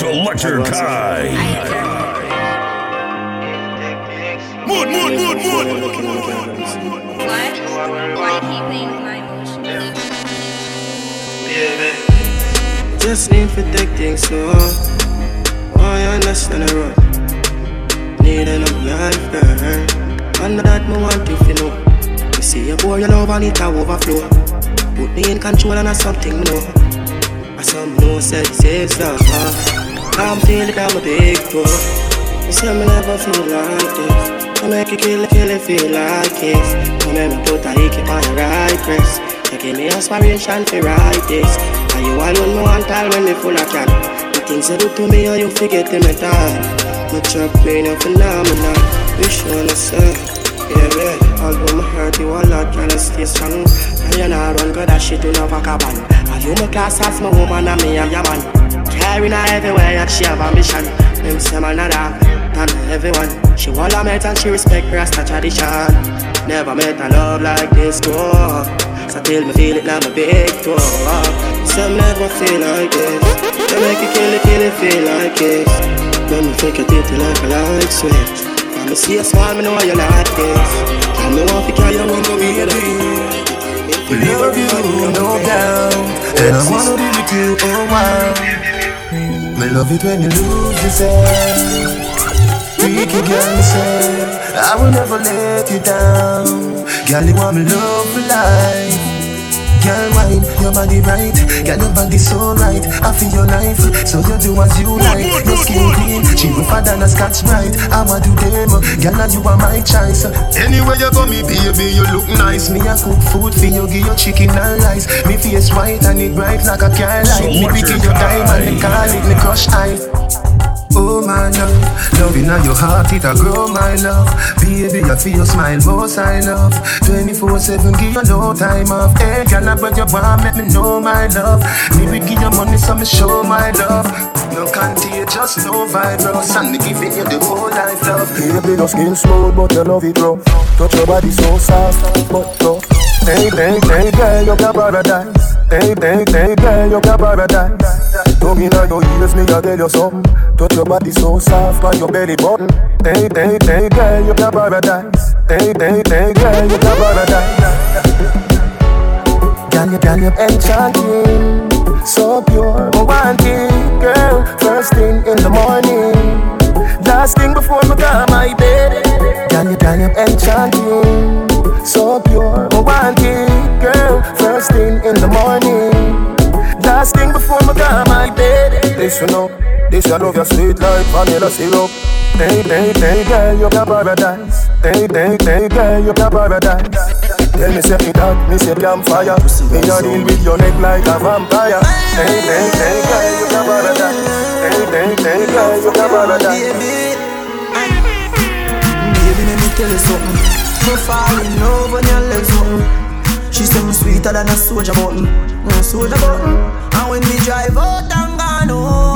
Selectakai. Mood, mood, mood, mood. What? Why do you my emotions? Just need to take things slow. Why you understand the road? Need enough life, girl. And that me want you to know. You see your boy, you love and it a overflow. Put me in control and I something no. I some no said safe stuff. I'm feeling I'm a big pro. You say me never feel like this. I make you kill it, kill it, feel like it. Come make me put a hickey on your right wrist. You give me inspiration to write this. And you alone me want all when me full of cat. The things you do to me, or you forget them at all. Me chop me no phenomenon. We show no sir. Yeah, yeah. Although my hurt you a lot, girl, stay strong. And you not run, good that shit, you know, fuck a ban. Are you my class as my woman and me and your man? Her everywhere and she have ambition. Them say man a dog, than everyone. She want a mate and she respect Rasta tradition. Never met a love like this before. So till me feel it now, my big toe. Some never feel like this. They make you kill it, kill it, feel like this. When me think you did like a light switch. When me see a smile, me know you like this. And me want to carry you on, go be Love you, no doubt. And I wanna be with you, oh wow. Me love it when you lose yourself. Freaky girl, me say I will never let you down. Girl, you want me love for life. Girl, wine, your body right. Girl, your body so right. I feel your life, so you do as you like. Your skin clean, she rougher than a Scotch-Brite. I'ma do them, girl, and you are my choice. Anywhere you go, me baby, you look nice. Me a cook food for you, give you chicken and rice. Me face white and it bright like a car light. Me Selector give you diamond, me call it me crush ice. Oh my uh, love, love in your heart, it a grow my love. Baby, I feel your smile, most I love. 24-7, give you no time off. Hey, girl, I bet you want, make me know my love. Me give you money, so me show my love. No contagious, no virus, me giving you the whole life love. Baby, your skin smooth, but you love it rough. Touch your body so soft, but tough. Hey, hey, hey, girl, you got paradise. Hey, hey, hey, girl, you got paradise. Tongue inna your ears, me a tell you something. Touch your body so soft, on your belly button. Hey, hey, hey, girl, you got paradise. Hey, hey, hey, girl, you got paradise. Girl, you, girl, you? Enchanting, so pure. I want it, girl. First thing in the morning. Last thing before me go my bed Girl, you, girl, you? Enchanting So pure, I want it, girl First thing in the morning. Last thing before me go my bed This you know, this you love your sweet like vanilla syrup. Hey, hey, hey, girl, you got paradise. Hey, hey, hey, girl, you got paradise Tell me say me that, me say campfire Me a deal with your neck like a vampire Hey, hey, hey, girl, you got paradise Hey, hey, hey, girl, you got paradise Baby, let me tell you something. Me falling love when your legs open. She say me sweeter than a soldier button, a soldier button. And when we drive out and gone home,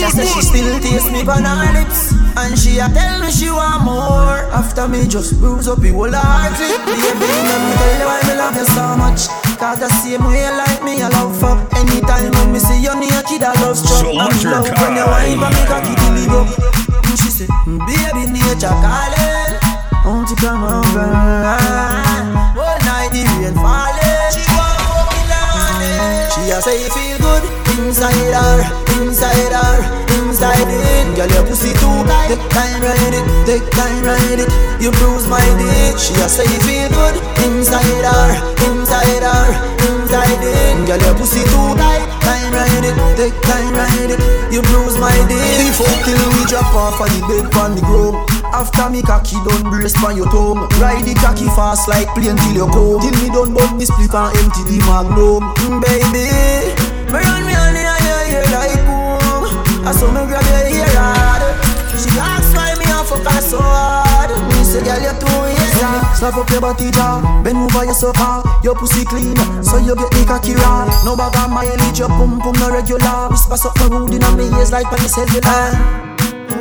she say she still taste me on her lips. And she a tell me she want more. After me just bruise up the whole heart. Baby, let me tell you why me love you so much. Cause the same way like me, I love fuck. Anytime when me see you naked, I love struck. I'm in Selector love when you wine for me, cocky till it go. And she say, baby, nature calling. Won't you come over? All night the rain falling. She want fuck me darling. She a say feel good inside her, inside her, inside it. Girl, your pussy too tight. Take time ride it, take time ride it. You bruise my dick. She a say it feel good inside her, inside her, inside it. Girl, your pussy too tight. Time ride it, take time ride it. You bruise my dick. Before till we drop off of the bed on the ground. After me cocky done brace on your tongue Ride the cocky fast like plane till you come Till me done bun me split and empty the magnum Baby, me run me on in your ear like boom. I saw me grab your ear hard. She asks why me a fuck her so hard. Me say girl you're too easy. Slap up your body jaw Bend over your sofa ah. Your pussy clean So you get the cocky raw. No bag of mileage Your pum pum no regular. Whisper something rude in my ears like when you cellular.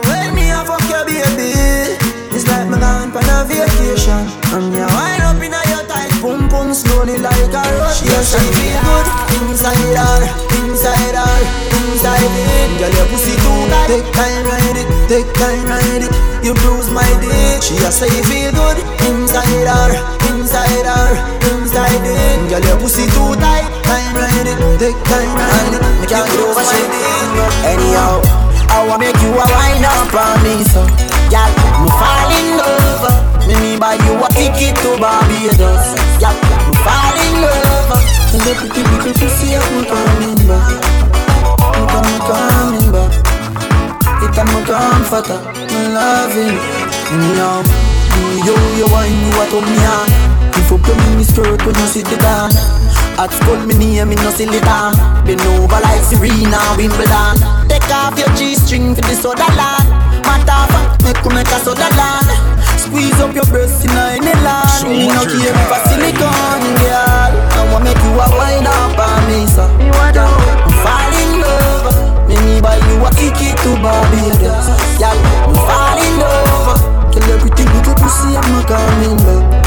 When me a fuck your baby like me gone on a vacation And you wind up in a your tight Pum pum slowly like a rush She a say feel good inside her, inside her, inside it. Girl, your pussy too tight. Take time, ride it, take time, ride it. You bruise my dick. She a say feel good inside her, inside her, inside it. Girl, your pussy too tight. Time, ride it, take time, ride it. Me can't bruise my dick. Anyhow, I wanna make you a wine up on me, so. Girl, me fall in love. Me me buy you a ticket to Barbados. Girl, me fall in love. And the pretty little pussy I'm coming back. I'm coming, back. It my comforter, my loving. Anyhow, you, you, you you a turn me on. If you put me in the skirt when you sit the down. At school, me name, me no silly down. Been over like Serena, Wimbledon. Take off your G-string for the soda land. Matter of fact, make you make a soda land. Squeeze up your breast in a any land. Me no care if a silicone, girl. I want make you a wind up on me, so. Girl, I'm fall in love. Me me buy you a ticket to Barbados. Girl, I'm fall in love. Kill every pretty little pussy, I'm coming back.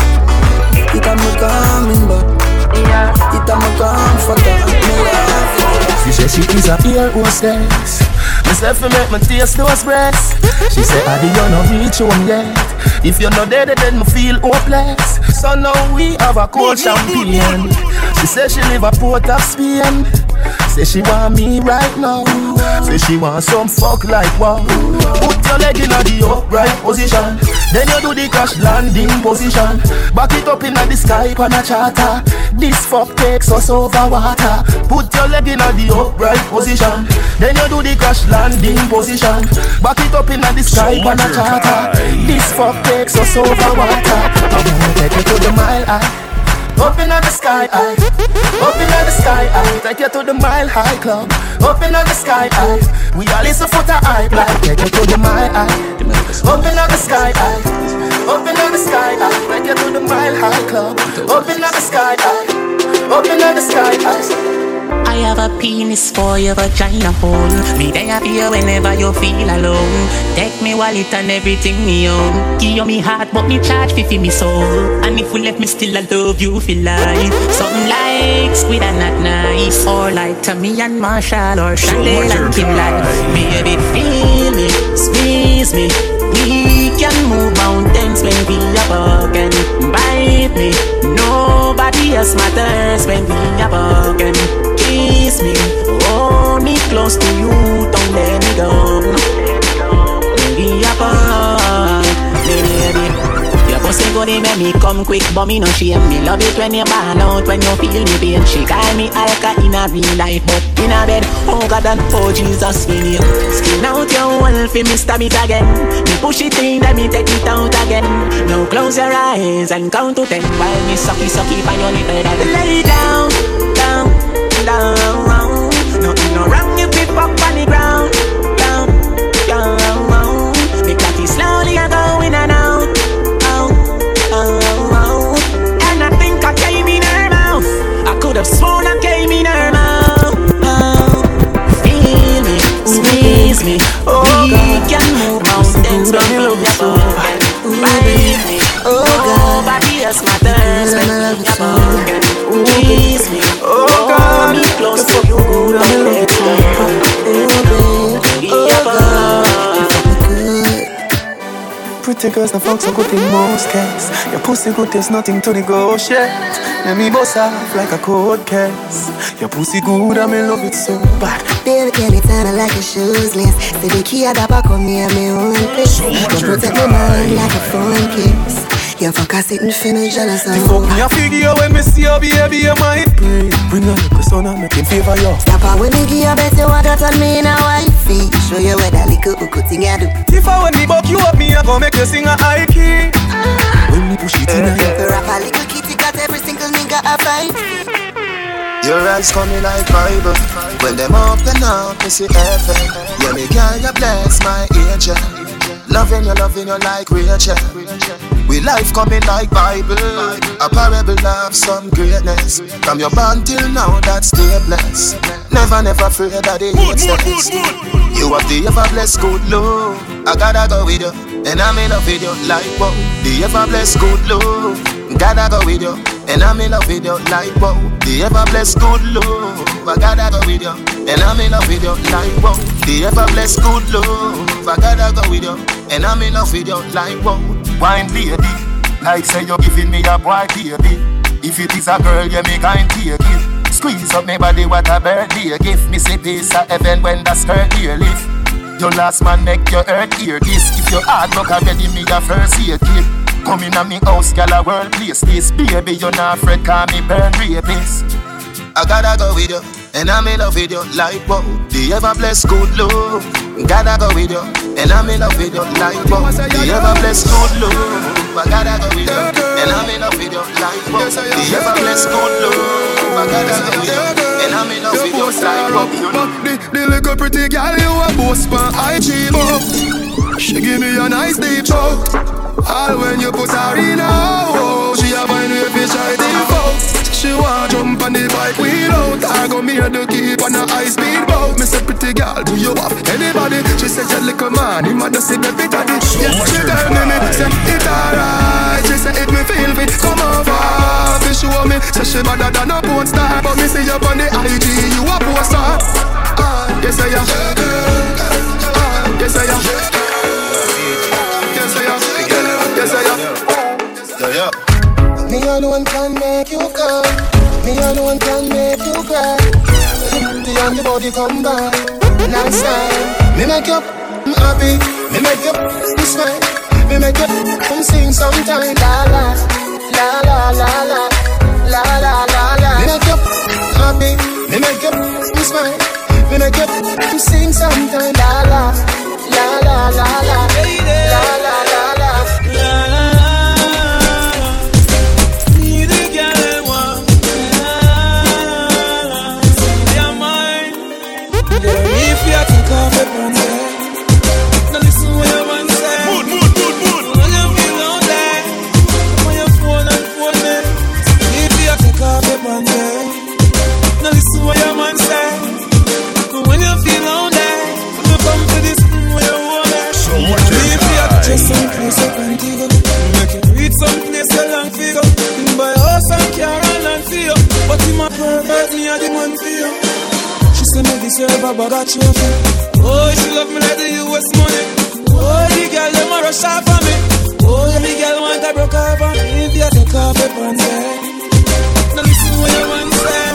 It I'm coming back. It I'm comforter. Me love you. She said she is a ear hostess. Myself to make my taste those breasts. She said, Adi, you not reach home yet. If you're not dead, then me feel hopeless. So now we have a cold champion. She said she live a port of Spain. Say she want me right now. Say she want some fuck like wow. Put your leg in the upright position. Then you do the crash landing position. Back it up in the sky on a charter. This fuck takes us over water. Put your leg in the upright position. Then you do the crash landing position. Back it up in the sky on a charter. This fuck takes us over water. I'm gonna take you to the mile high. Up in the sky high, up in the sky high. Take you to the mile high club. Open up the sky high, we all listen for the high like. Take you to the mile high, Open up the sky high, up the sky high. Take you to the mile high club. Open up the sky high, up the sky high. I have a penis for your vagina hole. Me there for you whenever you feel alone. Take me wallet and everything me own. Give you me heart, but me charge fi fi me soul. And if we left me still, I love you for life. Something like squid and not nice, or like Tommy and Marshall, or Chandel and Kimberly. Baby, feel me, squeeze me. We can move mountains when we are broken. Bite me, nobody else matters when we are broken. Kiss me, hold me close to you, don't let me go. We are apart, baby. Your pussy it make me come quick, but me no shame. Me love it when you ball out, when you feel me pain. She call me Alka in a real life, but in a bed, oh God and oh Jesus, me name. Skin out your wall for me stab it again. Me push it in, then me take it out again. Now close your eyes and count to ten while me sucky sucky by your. Then Lay down, down, so good in most cases. Your pussy good, there's nothing to negotiate. Let me bust off like a cold case. Your pussy good, I'm in love it so bad. Baby, can it turn like a shoes lace? Say the key at the back of me and me own place. Don't protect my mind like a phone case. You fuck a sitting finna jealous The of fuck me a figure when me see you, baby, you might pray. Bring a little son and make him favor you. Stop out when me give you bet you want to turn me in a wifey. Show you where that little uku thing I do. If I when me buck you up, me I go make you sing a high key. When me push it in a The rap a little kitty got every single nigga a fight. Your eyes coming like Bible. When them open up, me see heaven. Yeah, me girl, you bless my angel. Loving you, loving you like Rachel. We life coming like Bible. A parable of some greatness. From your bond till now, that's stay blessed. Never, never afraid that they hate steps. You have the ever blessed good love. I gotta go with you. And I'm in love with you like wow. The ever blessed good love. Gotta go with you. And I'm in love with you like wow. The ever blessed good love. I go with you. And I'm in love with you like wow. The ever blessed good love. I go with you. And I'm in love with you like wow. Wine baby. Like say you're giving me a boy baby. If it is a girl, you me kind take it. Squeeze up me body, what a birthday gift. Me say peace of heaven when the skirt here lift. Your last man make your earth hear this. If your hard work already me a first year kid. Come in a me house, gal a world place this. Baby, you not afraid, call me burn rapist. I gotta go with you, and I'm in love with you like wow. The ever blessed good love. I gotta go with you, and I'm in love with you like wow. The ever blessed good love. I gotta go with you, and I'm in love with you like wow. The ever blessed good love. I gotta go with you, and I'm in love with you like wow. The, the little pretty girl you a boast for IG up. She give me a nice deep talk. All when you put her in a oh, she a find way fi try default. She want jump on the bike without I go me the keep on a high speed boat. Me say pretty girl, do you have anybody? She said your little man, him a just see baby daddy Yeah, she tell me me, say it alright. She say if me feel fit, come over. Fi show me, say she better than a porn star. But me see you on the IG, you a poster Ah, yes I am alone can make you cry. Me alone can make you cry. The and the body come back. Nice time. Me make you happy. Me make you smile. Me make you come sing sometime. La la, la la la la, la la la la. Me make you happy. Me make you smile. Me make you come sing sometime. La la, la la la la, la la. Make you reach some place a long figure. Buy and you, me a the you. She say me deserve a bag of trophy. Oh, she love me like the US money. Oh, the girl them a rush off for me. Oh, the girl want a broke off on me. If you take off your pants, eh. Now listen what your man say.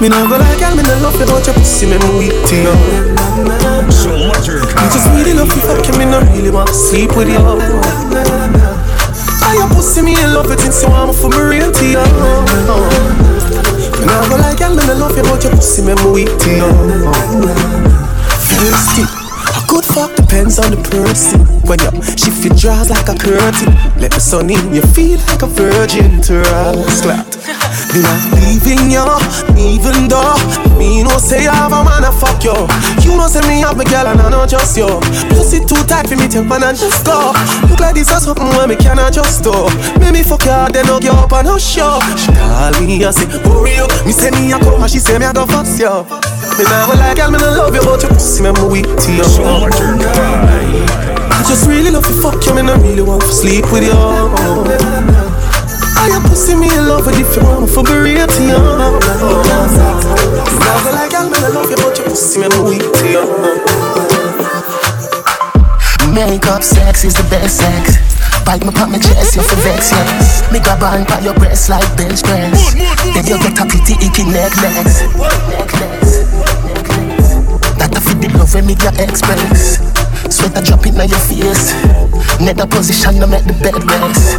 Me nah go like girl, me nah love you but your pussy me me weak to you So much Me just really love you fuck you, me nah really want to sleep with you I ah, your pussy me in love you want me for me real to you Me nah go like girl, me nah love you but your pussy me me weak to you Thirsty a good fuck depends on the person. When you shift your drawers like a curtain, let the sun in, you feel like a virgin to us. Me not leaving you, even though me no say I have a man to fuck you. You know say me have my girl and I know just you. Pussy too tight for me to man and just go. Look like this or something where me cannot just do. Make me fuck you, then no get up and no show. She call me and say, hurry up. Me say me a come and she say me a go fuck you. Me go like girl, me no love you, but you pussy me weak to you. I just really love you, fuck you, me no really want to sleep with you. I am pussy me in love with if you want for be real to you. Nah go like me no love you, but you pussy me weak to you. Makeup sex is the best sex. Bite me pop my chest, you for vex, yes. Me grab on by your breast like bench press. Then you get a pretty icky necklace. Necklace. That a fit the love when me get express. Sweat a drop in on your face. Nether position no make the bed rest.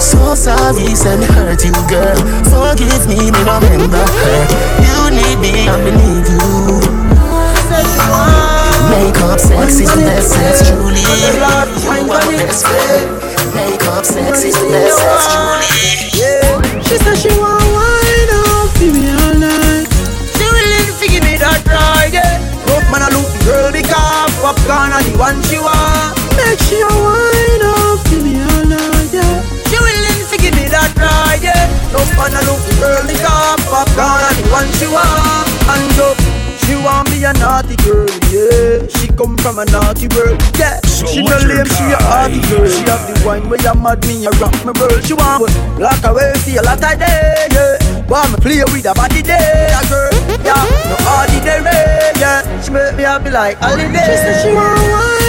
So sorry, me hurt you, girl. Forgive me, me remember her. You need me, me need you. Makeup sex is the best sex, truly. Best friend. Makeup sex is the best sex, truly. One she want. Ah. Make she a wine up, give me all night, yeah. She willing to give me that ride, yeah. No fun a look girl, the car popcorn and the one she want. Ah. And go. She want me a naughty girl, yeah. She come from a naughty world, yeah. So she no what's lame, she a hearty guy? girl. She have the wine where you mad me, you rock my world. She want me lock away, feel a lot of day, yeah. Want me play with her body day, a girl, yeah. No ordinary, yeah. She make me happy like holiday. She said she want wine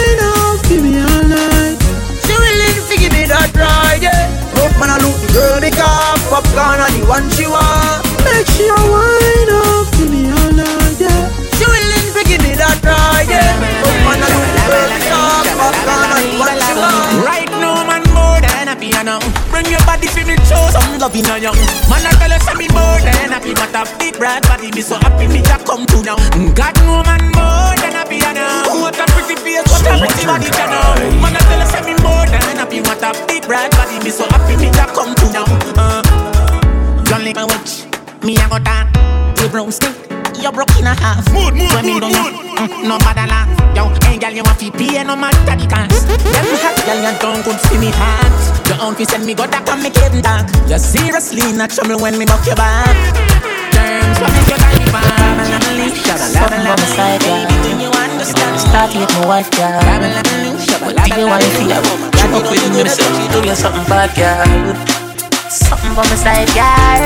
me so happy, me just come to now. God, no man, more than happy, you know. What a pretty face, what a pretty body, you know. Man, I tell you, say me more than happy, what a big bright body, me so happy, me just come to now. Uh, John like a witch, me a go down. The brown stick, you broke in a half. Mood, mood, When me mood, don't know, mood. mm, no bother laugh. Yo, hey girl, you want to pay no matter the cost. Them hot girl, you don't good see me hot. Your uncle send me go back and make it dark. You seriously not trouble when me buck your back friends. Come if you got me Baby, you understand. Start with my wife, girl. Babylon Loose. Shout out Babylon Loose. Check up with me, myself. Do you something bad, girl. Something for my side, girl.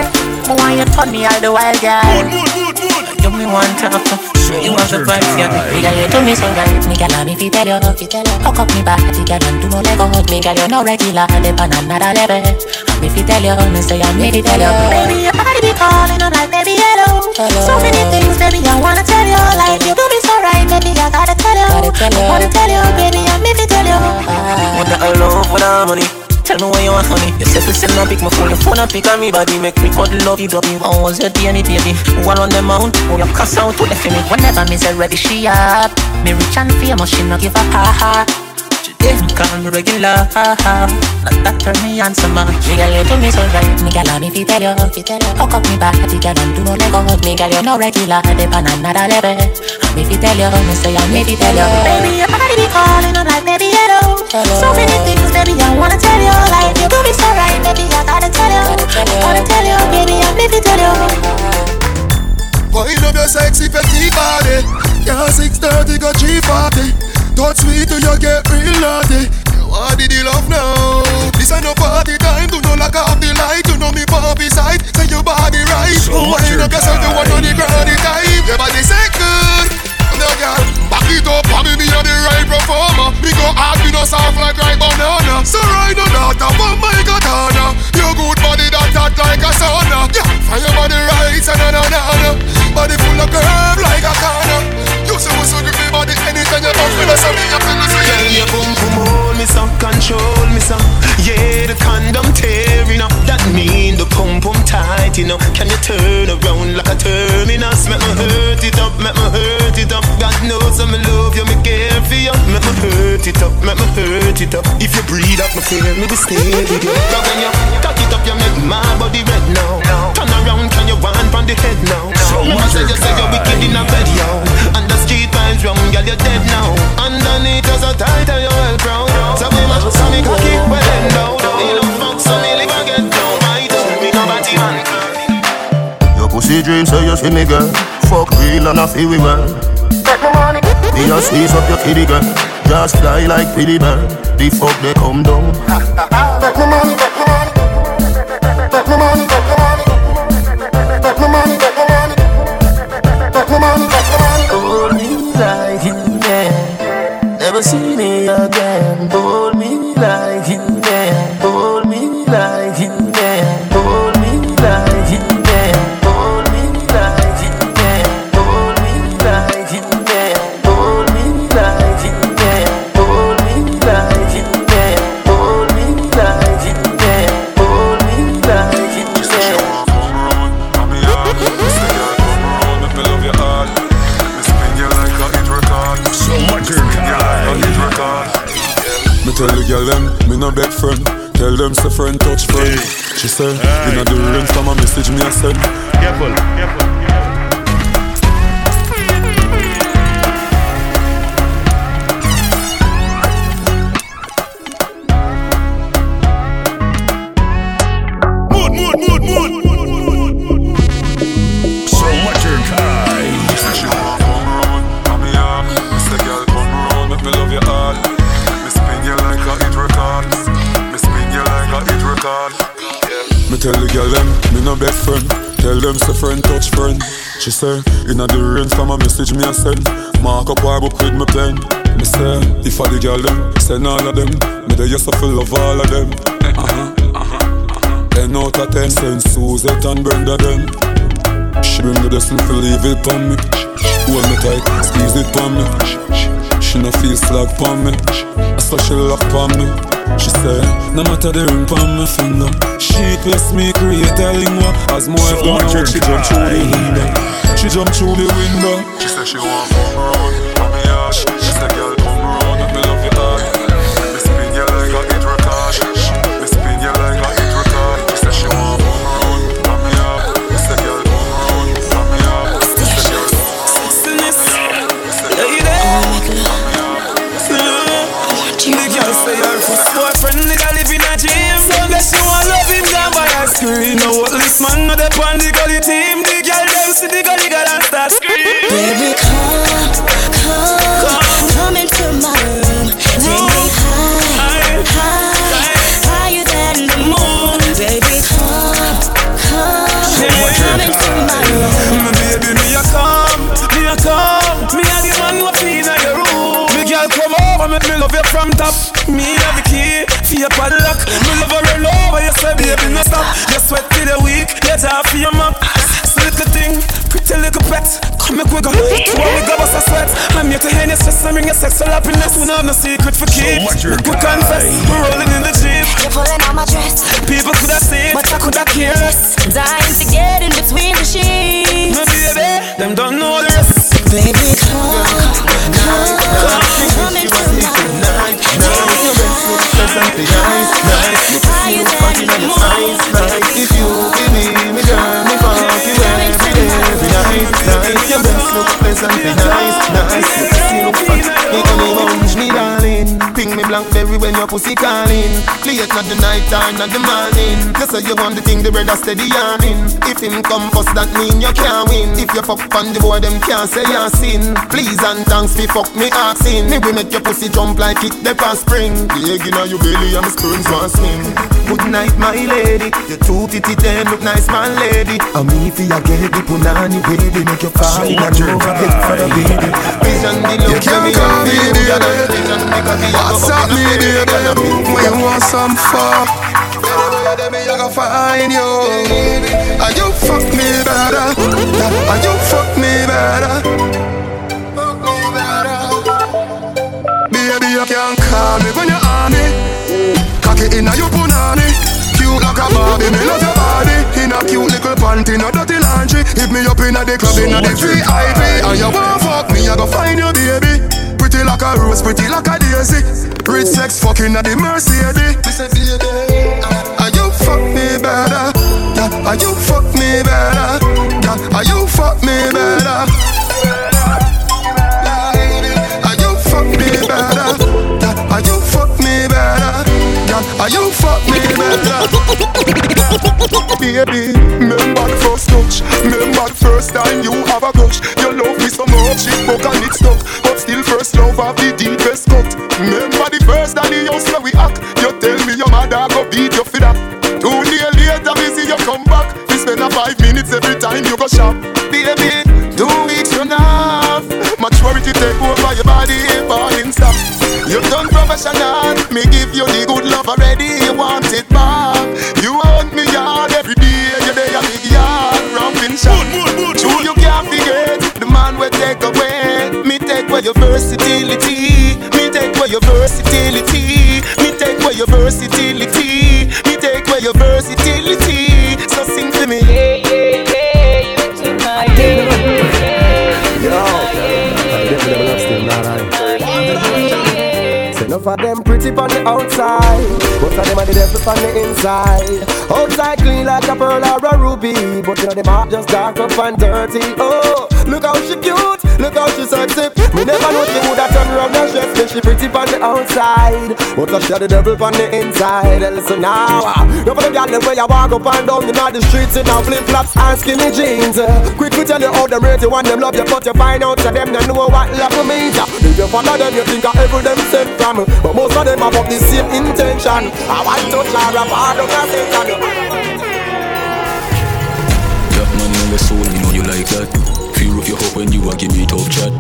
But why you turn me all the while, girl? You me want to You want the vibes, yeah. Me girl, you do me so right Me girl, I'm if you tell you. Hook up me body, girl And do no let go Me girl, you no regular Dip on another level And if you tell you Me say I'm if you tell you. Baby, your body be calling I'm like, baby, hello. So many things, baby, I wanna tell you. All Like, you do me so right Baby, I gotta tell you. Gotta tell I wanna tell you, baby, I'm if you tell you. Uh-huh. Want that love for that money Tell me why you want honey You say send and pick my phone Your phone and pick on me body. Make me cuddle love you drop me How was your day any baby. One on the mount Oh you cuss out to the me Whenever me say ready, she up Me rich and famous, she no give up her Today me call me regular Not that turn me on so much Me girl, you do me so right. Me girl, I'm if you tell you Hook up me body, girl, and do no let go. Me girl, you no regular Dip on another level. If you tell you Me say I'm if you tell you. Baby, your body be calling I'm like, baby, hello So many things, baby, I wanna tell you. Like, you do me breathe me feel me be stay with you. But when you cock it up, you make my body red now. Turn around, can you wind on the head now? So Remember, say you say you're wicked in a bed, yo. And the street vibes wrong, girl, you're dead now. Underneath you're so tight and you're well proud. So we must so me cocky well end down. You know, fuck so me live again down. My turn, me no batty man. Your pussy dream so you see me girl Fuck real and I feel we well Me a squeeze up your kitty girl. Just fly like Billy Bird. The fuck they come down. Bet me money, tell the girl them, me no beg friend. Tell them say friend touch friend. She say, inna the rain from a message me a send. Careful, careful. She say, inna the rain from a message me a send. Mark up our book with my pen. Me say, if I the girl them, send all of them. Me they just feel love all of them. Ten out of ten, send Suzette and Brenda them. She bring the blessing for leave it on me. Hold me tight, squeeze it on me. She no feel slag on me. I saw she lock on me. She say, no matter the ring on my finger. She twist me, create a lingua. As more so gone out, she jump through the window. She jump through the window. She said she want come over make me love you from top. Me have the key for your padlock. Me love her all over you say baby no stop. You sweat till the week, you talk for your mop So little thing, pretty little pet. Come make we go, while we go bust a sweat. I'm here to hear your stress and bring your sexual happiness. We don't have no secret for keep We confess, we're rolling in the jeep. You're pulling on my dress. People could have seen, But I could have cared less Dying to get in between the sheets. My baby, them don't know the rest. Baby come, If you give me, girl, me fuck you every day, night, night. Your breasts look pleasant, be nice, nice. Pussy look fat, me honey blackberry when your pussy calling. Late not the night time, not the morning. You say you want the thing, the bread a steady yarning. If him come first, that mean you can't win. If you fuck on the boy, them can't say you sin. Please and thanks, me fuck me asking. Me we make your pussy jump like it the past spring. The egg inna your belly and my sperms want swim. Good night, my lady. Your two titty them look nice, my lady. Me fi a get the punani baby, make you fall in and over head for the baby. Vision the love, You can't call me baby. What's me baby? When you want some fuck, baby, I go find you. And you fuck me better. And you fuck me better. Baby, you can't call me when you're on me. Cocky inna your punani. Cute like a Barbie, me love your body. In a cute little panty, no dirty laundry. Hit me up inna the club, inna the VIP. And you want fuck me, I go find you, baby. Pretty like a rose, pretty like a daisy. Rich sex fucking at the Mercedes. Me say, baby, and you fuck me better. Yeah, and you fuck me better. Yeah, and you fuck me better. And you fuck me better. Yeah, and you fuck me better. Yeah, and you fuck me better. Baby, remember the first touch Remember the first time you have a crush You love me so much, it broke and it stuck first love have the deepest cut. Remember the first time you used to we act. You tell me your mother go beat you for that. Two days later me see you come back. We spend a five minutes every time you go shop. Baby, two weeks off Maturity take over your body, falling stop You done professional Me give you the good love already You want it back. You want me yard every day You day a big yard Ramping shot True you can't forget The man will take away Me take away your versatility. Me take away your versatility. Me take away your versatility. Me take away your versatility. So sing to me. Yeah, yeah, yeah, you took my yeah, Say enough of them pretty on the outside, most of them are the devil on the inside. Outside clean like a pearl or a ruby, but you know them heart just dark up and dirty. Oh, look how she cute, look how she sexy. Me never know she woulda turn around and dress me. She pretty on the outside, but she the devil on the inside. And listen now, no for them gyal them where you walk up and down the streets in now flip flops and skinny jeans. Uh, quick to tell you how them rate you want them love you, but you find out that them don't know what love means. Uh, if you follow them, you think of every them sent from, but most of them have up the same intention. I want to touch her up hard on her Satan. your soul, you know you like that. Feel of your hope when you are give me tough chat.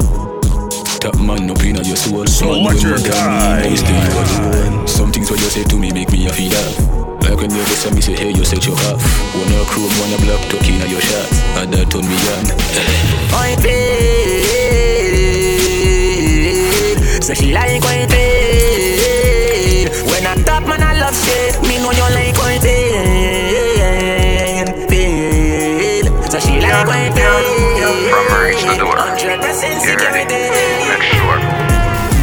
Top man up in your soul. So man, what's your me, alone. Some things what you say to me make me a feel that. Like when you listen me say, hey, you set your half. Wanna chrome, wanna black, tuck in your shots. And that turn me on. Feel So she like how top man I love shit. Me know you like how it feel. Feel So she like how it feel From her reach the door. 100% security. Make sure.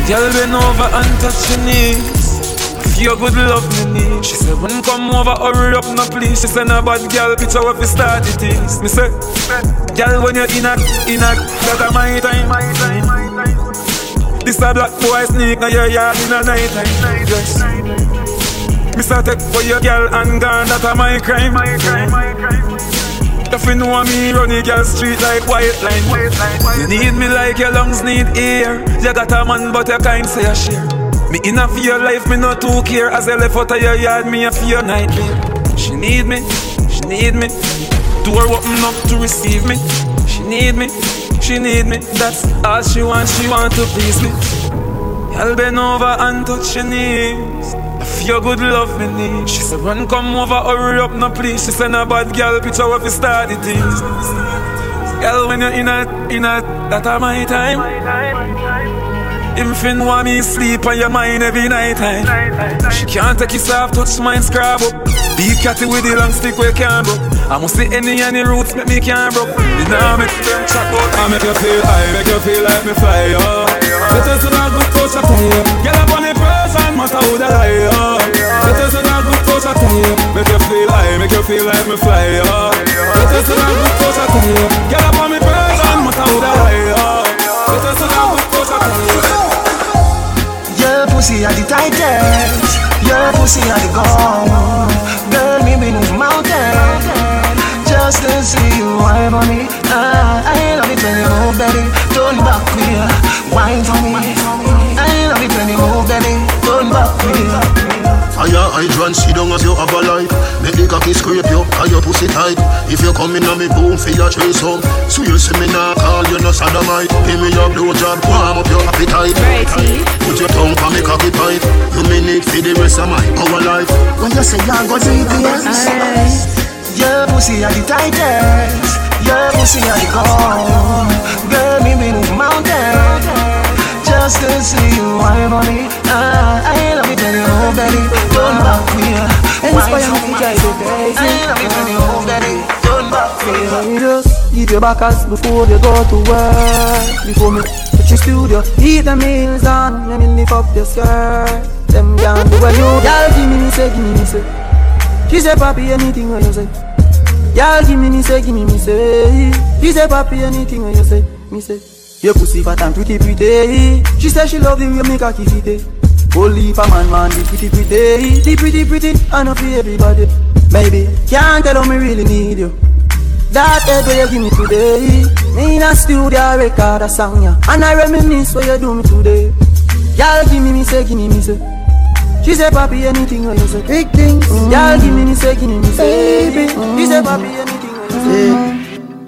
Girl bend over and touch your knees. Feel good love me need She said when come over hurry up no please. She said no bad girl picture what we start it is Me say Girl when you're in a, in a That a my time, my time, my time This a black boy sneak now your yard in a night time Yes say take for your girl and gone That a my crime, my crime, my crime if you know me, run the girl street like white line. You need me like your lungs need air. You got a man, but you can't say a share. Me in a fear life, me not too care. As I left out of your yard, me a fear nightmare. She need me, she need me. Door open up to receive me. She need me, she need me. That's all she wants, she want to please me. I'll bend over and touch your knees. If your good love me need. She said, run, come over, hurry up, no please. She said, a bad girl, picture what you start it is. Girl, when you're in a, in a, that are my time. Him fin want me sleep on your mind every night time. She can't take soft touch mine scrub up. Be catty with the long stick we can't broke. I must see any any roots make me can't broke. You know make them chat out. I make you feel high, make you feel like me fly up. Better to not good coach I tell you. Get up on the person, matter who the lie up. Better to not good coach I tell you. Make you feel high, make you feel like me fly up. Better to not good coach I tell you. Get up on me person, matter who the lie up. Better to not good coach I tell you. Your pussy are the tightest. Your pussy are the gold. Girl, me be move mountain. Just to see you wipe on me. Ah, I love it when you move, baby. Turn back here, wine for me. I love it when you move, baby. Turn back here. Fire hydrant, sit down as you have a life Make the cocky scrape you, and your pussy tight If you come in on me boom, feel your trace home So you see me now, call you no sodomite Give me your blow job, warm up your appetite. Put your tongue on me cocky pipe You mean it for the rest of my our life. When you say you're going go GPS Your pussy are the tightest. Your pussy are the gold Girl, me be move mountain. Just to see you wipe on me ah, I love it when you move, baby Turn back here. Inspire me to try to crazy I love it when you move, baby Back here Just eat your backers before you go to work. Before me touch your studio Eat the meals and let me lift up your skirt. Them can't do what you Y'all give me me say, give me me say She say papi anything what you say. Y'all give me me say, give me me say She say papi anything what you say. Me say Your pussy fat and pretty pretty. Day She say she love the way me cocky fit it eh. Only for man man the pretty pretty. The pretty pretty I know for everybody. Maybe can't tell how me really need you that head where you give me today. Me in a studio record a song yeah. And I reminisce what you do me today. Y'all give me me say, give me me say. She say papi anything what you say? Big things. Y'all give me me say, give me me say. Baby. She say papi anything what you say?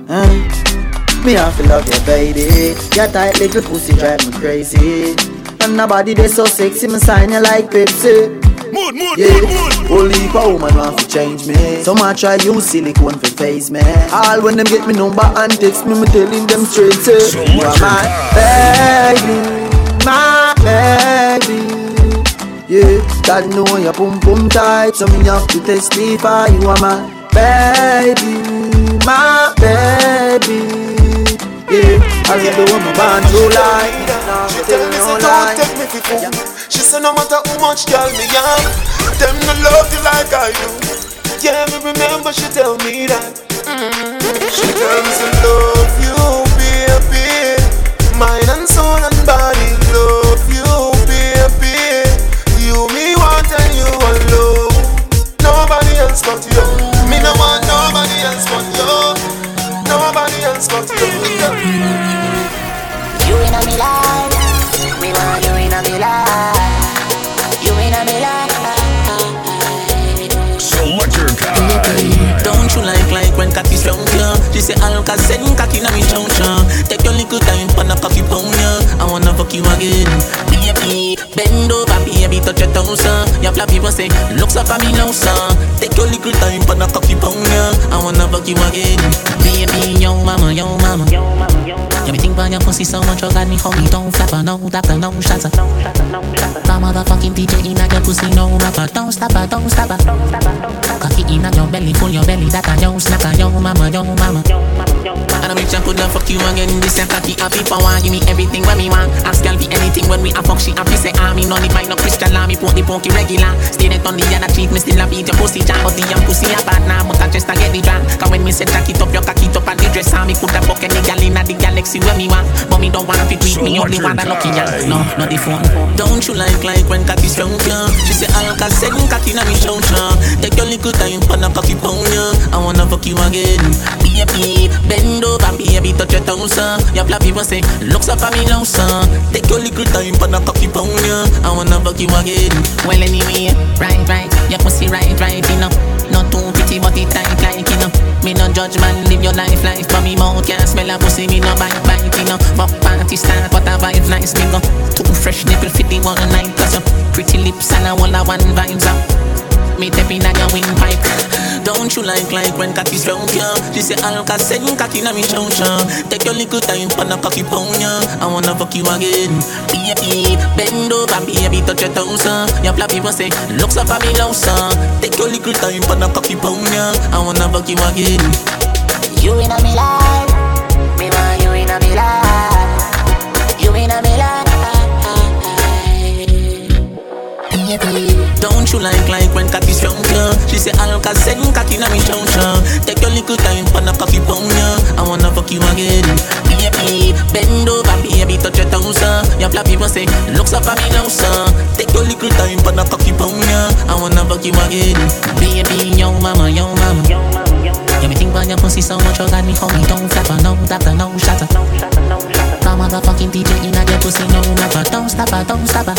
Uh, me have to love you, baby. Your tight little pussy drive me crazy. And nobody they so sexy, me sign you like Pepsi. Mood, mood, yeah. mood, mood. Only for woman want to change me. So much try use silicone for face me. All when them get me number and text me, me telling them straight say, So You are my baby, my baby. Yeah, God know you pum pum tight, so me have to testify. You are my baby, my baby. Yeah, I love the woman born true life. She tell me say don't take me for fool She say no matter how much girl me am Them no love you like I do. Yeah, me remember she tell me that. Mm. She tell me love you baby. Mind and soul and body you got me homie, don't flapper, no dapper, happy say army, no need mic, no Christian law, me put the punky regular. Stay there on the other cheek, me still a beat your pussy jam, but the young pussy a bad now, but I just a get the drunk. Cause when me say jack it up, your cocky up and the dress me, coulda fuck any gal inna the galaxy where me want. But me don't want to fit with me, only want a lucky gal. No, not the phone. Don't you like like when cocky strong, yeah? She say Alka send cocky na me show, yeah. Take your little time for the cocky pound, yeah. I wanna fuck you again. Baby, bend over, baby, touch your toes, son. Your flat people say, looks up at me now, son. Take your little time for the cocky pound, yeah. I wanna fuck you again. Well, anyway, right, right, your pussy right, right, you know. Not too pretty, but it tight like, you know. Me no judge man, live your life, life, but me mouth can't smell a pussy, me no bite, bite, you know. But party start, but a vibe nice, go. Too fresh nipple fit the one night, cause your pretty lips and a wall of one vibes up. Me tapping on your windpipe. Don't you like like when cocky strong, yeah? She say Alka send cocky na me chow. Take your little time for the cocky pound, yeah. I wanna fuck you again. Baby, bend over, baby, touch your toes, son. Your flat people say, looks up at me now, son. Take your little time for the cocky pound, yeah. I wanna fuck you again. You in me life, you like like when cocky strong, yeah? She say I Alka send cocky na me chow chow. Take your little time for the cocky pound, yeah. I wanna fuck you again. Baby, bend over, baby, touch your toes, son. Your flat people say, looks up at me now, son. Take your little time for the cocky pound, yeah. I wanna fuck you again. Baby, yo mama, yo mama. Yeah, me think about your pussy so much, you got me homie, don't flapper, no dapper, no shatter. The motherfucking DJ in your pussy, no rapper, don't stop her, don't stop her.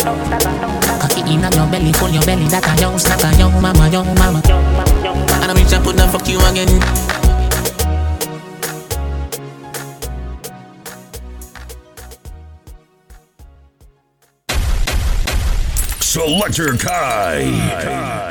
Cocky in your belly, full your belly, that a yo snacker, yo mama, yo mama. And I make sure put that fuck you again. Selectakai.